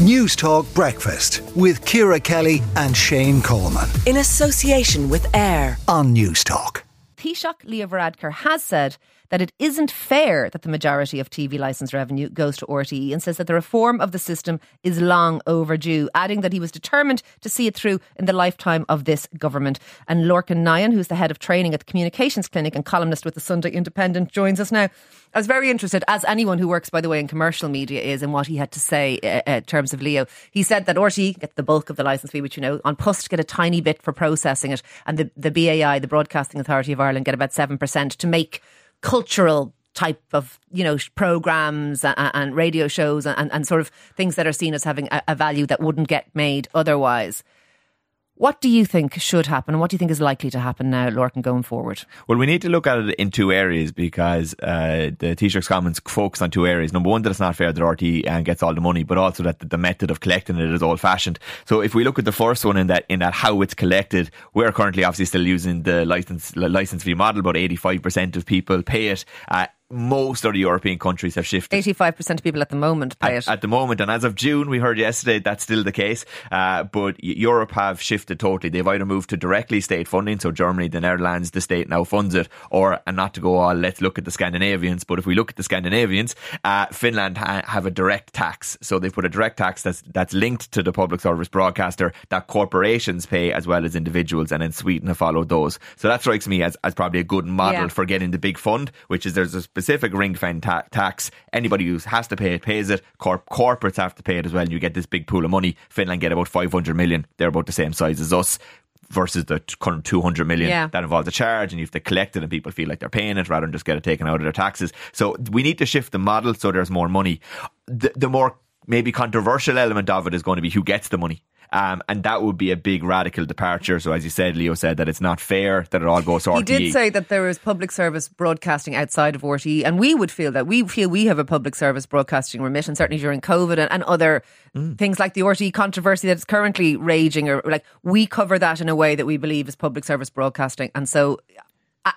News Talk Breakfast with Ciara Kelly and Shane Coleman. In association with AIR on News Talk. Taoiseach Leo Varadkar has said that it isn't fair that the majority of TV licence revenue goes to RTE and says that the reform of the system is long overdue, adding that he was determined to see it through in the lifetime of this government. And Lorcan Nyhan, who's the head of training at the Communications Clinic and columnist with the Sunday Independent, joins us now. I was very interested, as anyone who works, by the way, in commercial media is, in what he had to say uh, uh in terms of Leo. He said that RTE get the bulk of the licence fee, which you know, An Post get a tiny bit for processing it, and the, the BAI, the Broadcasting Authority of Ireland, get about 7% to make cultural type of you know programs and, and radio shows and, and, sort of things that are seen as having a, a, value that wouldn't get made otherwise. What do you think should happen and what do you think is likely to happen now, Lorcan, going forward? Well, we need to look at it in two areas because uh, the Taoiseach's comments focus on two areas. Number one, that it's not fair that RT uh, gets all the money, but also that the method of collecting it is old fashioned. So if we look at the first one in that, in that how it's collected, we're currently obviously still using the license, license fee model. About 85% of people pay it. Uh, most of the European countries have shifted. 85% of people at the moment pay at, it. At the moment, and as of June, we heard yesterday that's still the case. Uh, but Europe have shifted totally. They've either moved to directly state funding, so Germany, the Netherlands, the state now funds it, or, and not to go all, let's look at the Scandinavians, but if we look at the Scandinavians, uh, Finland ha- have a direct tax. So they've put a direct tax that's, that's linked to the public service broadcaster that corporations pay as well as individuals, and then Sweden have followed those. So that strikes me as, as probably a good model yeah. for getting the big fund, which is there's a specific ring fence ta- tax. Anybody who has to pay it pays it. Corp- corporates have to pay it as well. And you get this big pool of money. Finland get about 500 million. They're about the same size as us versus the current 200 million yeah. that involves a charge and you have to collect it and people feel like they're paying it rather than just get it taken out of their taxes. So we need to shift the model so there's more money. The, the more maybe controversial element of it is going to be who gets the money. Um, and that would be a big radical departure. So, as you said, Leo said that it's not fair that it all goes to RTE. He did say that there is public service broadcasting outside of RTE, and we would feel that. We feel we have a public service broadcasting remission, certainly during COVID and, and other mm. things like the RTE controversy that's currently raging, or like we cover that in a way that we believe is public service broadcasting. And so,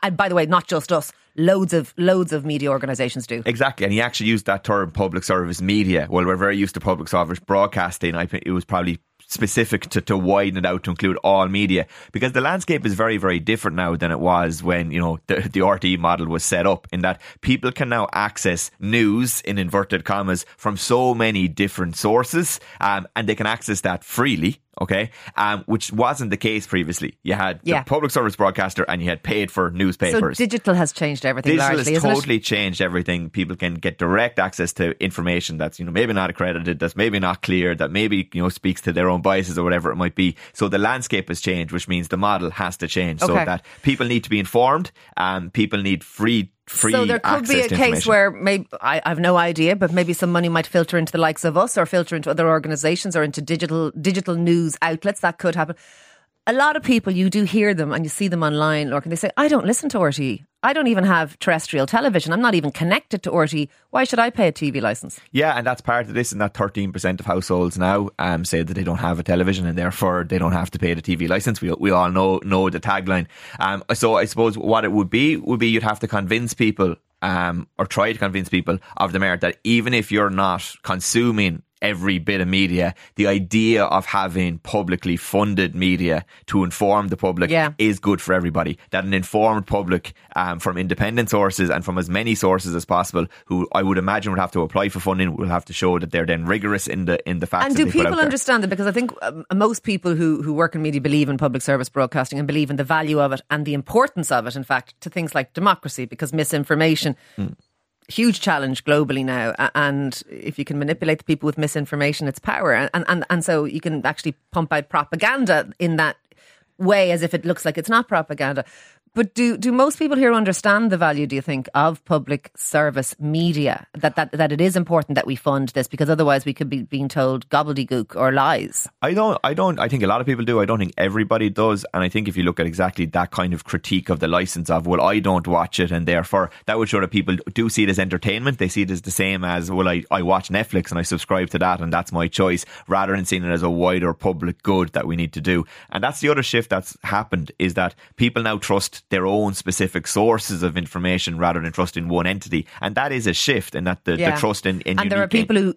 and by the way, not just us, loads of loads of media organisations do. Exactly, and he actually used that term, public service media. Well, we're very used to public service broadcasting. I think it was probably specific to, to widen it out to include all media because the landscape is very, very different now than it was when, you know, the, the RTE model was set up in that people can now access news in inverted commas from so many different sources um, and they can access that freely okay, um, which wasn't the case previously. You had yeah. the public service broadcaster and you had paid for newspapers. So digital has changed everything. Digital largely, has totally it? changed everything. People can get direct access to information that's you know maybe not accredited, that's maybe not clear, that maybe you know speaks to their own biases or whatever it might be. So the landscape has changed, which means the model has to change okay. so that people need to be informed and people need free free. So there could be a case where maybe I, I have no idea, but maybe some money might filter into the likes of us, or filter into other organisations, or into digital digital news outlets. That could happen a lot of people, you do hear them and you see them online, or can they say, I don't listen to RTE. I don't even have terrestrial television. I'm not even connected to RTE. Why should I pay a TV license? Yeah, and that's part of this. And that 13% of households now um, say that they don't have a television and therefore they don't have to pay the TV license. We, we all know know the tagline. Um, so I suppose what it would be would be you'd have to convince people um, or try to convince people of the merit that even if you're not consuming every bit of media, the idea of having publicly funded media to inform the public yeah. is good for everybody. That an informed public um, from independent sources and from as many sources as possible, who I would imagine would have to apply for funding, will have to show that they're then rigorous in the in the facts. And do people understand that? Because I think um, most people who who work in media believe in public service broadcasting and believe in the value of it and the importance of it. In fact, to things like democracy, because misinformation. Mm huge challenge globally now. And if you can manipulate the people with misinformation, it's power. And, and, and so you can actually pump out propaganda in that way as if it looks like it's not propaganda. But do do most people here understand the value? Do you think of public service media that that that it is important that we fund this because otherwise we could be being told gobbledygook or lies? I don't. I don't. I think a lot of people do. I don't think everybody does. And I think if you look at exactly that kind of critique of the license of well, I don't watch it, and therefore that would show that people do see it as entertainment. They see it as the same as well. I I watch Netflix and I subscribe to that, and that's my choice, rather than seeing it as a wider public good that we need to do. And that's the other shift that's happened is that people now trust their own specific sources of information rather than trusting one entity. And that is a shift in that the, yeah. the trust in, in And there are people who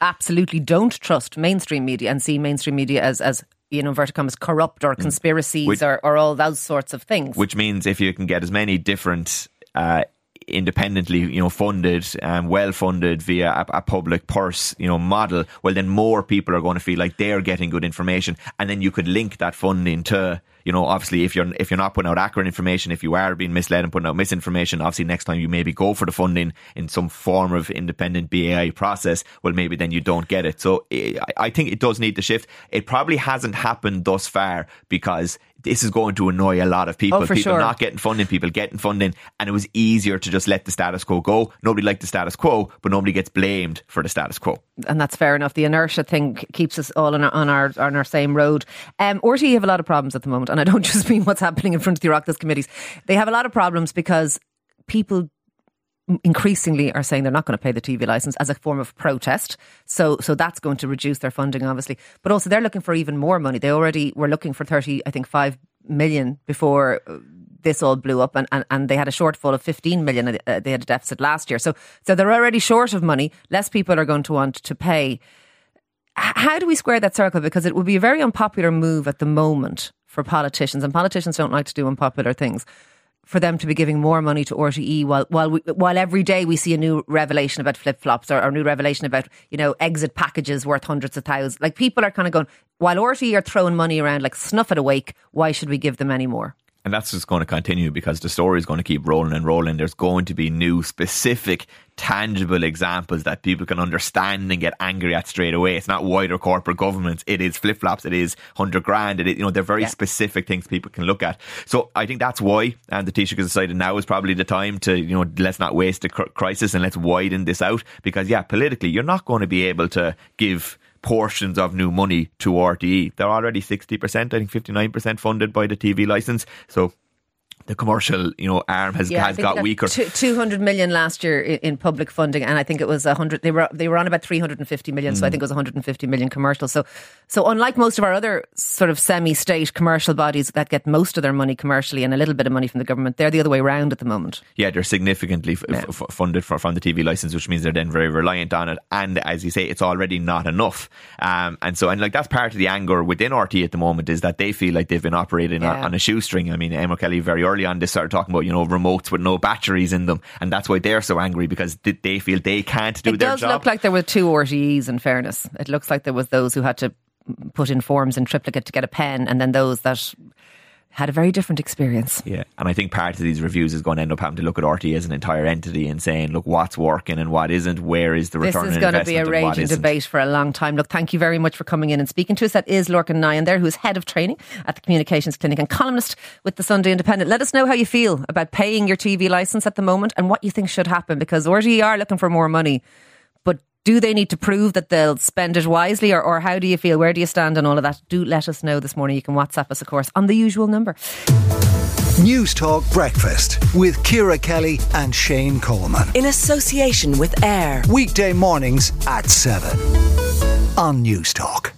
absolutely don't trust mainstream media and see mainstream media as as you know, inverted commas, corrupt or conspiracies Which- or, or all those sorts of things. which means if you can get as many different uh, independently you know funded and well funded via a, a public purse you know model well then more people are going to feel like they're getting good information and then you could link that funding to you know obviously if you're if you're not putting out accurate information if you are being misled and putting out misinformation obviously next time you maybe go for the funding in some form of independent BAI process well maybe then you don't get it. So eh, I I think it does need to shift. It probably hasn't happened thus far because this is going to annoy a lot of people Oh, people sure. not getting funding, people getting funding, and it was easier to just let the status quo go. Nobody liked the status quo, but nobody gets blamed for the status quo. and that's fair enough. The inertia thing keeps us all on our on our, on our same road. Um, RTE have a lot of problems at the moment, and I don't just mean what's happening in front of the Oireachtas committees. They have a lot of problems because people increasingly are saying they're not going to pay the TV license as a form of protest. So so that's going to reduce their funding obviously. But also they're looking for even more money. They already were looking for 30 I think 5 million before uh, this all blew up and, and, and they had a shortfall of 15 million uh, they had a deficit last year. So so they're already short of money. Less people are going to want to pay. How do we square that circle? Because it would be a very unpopular move at the moment for politicians, and politicians don't like to do unpopular things for them to be giving more money to RTE while while we, while every day we see a new revelation about flip flops or, a new revelation about you know exit packages worth hundreds of thousands. Like people are kind of going while RTE are throwing money around like snuff it awake. Why should we give them any more? And that's just going to continue because the story is going to keep rolling and rolling. There's going to be new, specific, tangible examples that people can understand and get angry at straight away. It's not wider corporate governments. It is flip flops. It is hundred grand. It is, you know, they're very Yeah. specific things people can look at. So I think that's why, and the Taoiseach has decided now is probably the time to, you know, let's not waste the cr- crisis and let's widen this out because, yeah, politically, you're not going to be able to give portions of new money to RTE. They're already 60%, I think 59% funded by the TV license. So the commercial, you know, arm has, I has got weaker. Two, 200 million last year in, public funding, and I think it was 100. They were they were on about 350 million, Mm. so I think it was 150 million commercial. So, so unlike most of our other sort of semi-state commercial bodies that get most of their money commercially and a little bit of money from the government, they're the other way around at the moment. yeah, they're significantly f- Yeah. f- funded for, from the TV license, which means they're then very reliant on it. And as you say, it's already not enough. Um, and so, and like that's part of the anger within RT at the moment is that they feel like they've been operating on, on a shoestring. I mean, Emma Kelly very early on they started talking about you know remotes with no batteries in them, and that's why they're so angry because they feel they can't do it their does look like there were two RTEs. In fairness, it looks like there was those who had to put in forms in triplicate to get a pen, and then those that had a very different experience. Yeah, and I think part of these reviews is going to end up having to look at RT as an entire entity and saying, look, what's working and what isn't, where is the This return is on going to be a investment and what raging debate for a long time. Look, thank you very much for coming in and speaking to us. That is Lorcan Nyhan there, who's head of training at the Communications Clinic and columnist with the Sunday Independent. Let us know how you feel about paying your TV license at the moment and what you think should happen because RTE are looking for more money. But do they need to prove that they'll spend it wisely or, or how do you feel? Where do you stand on all of that? Do let us know this morning. You can WhatsApp us, of course, on the usual number. News Talk Breakfast with Ciara Kelly and Shane Coleman. In association with AIR. Weekday mornings at 7 on News Talk.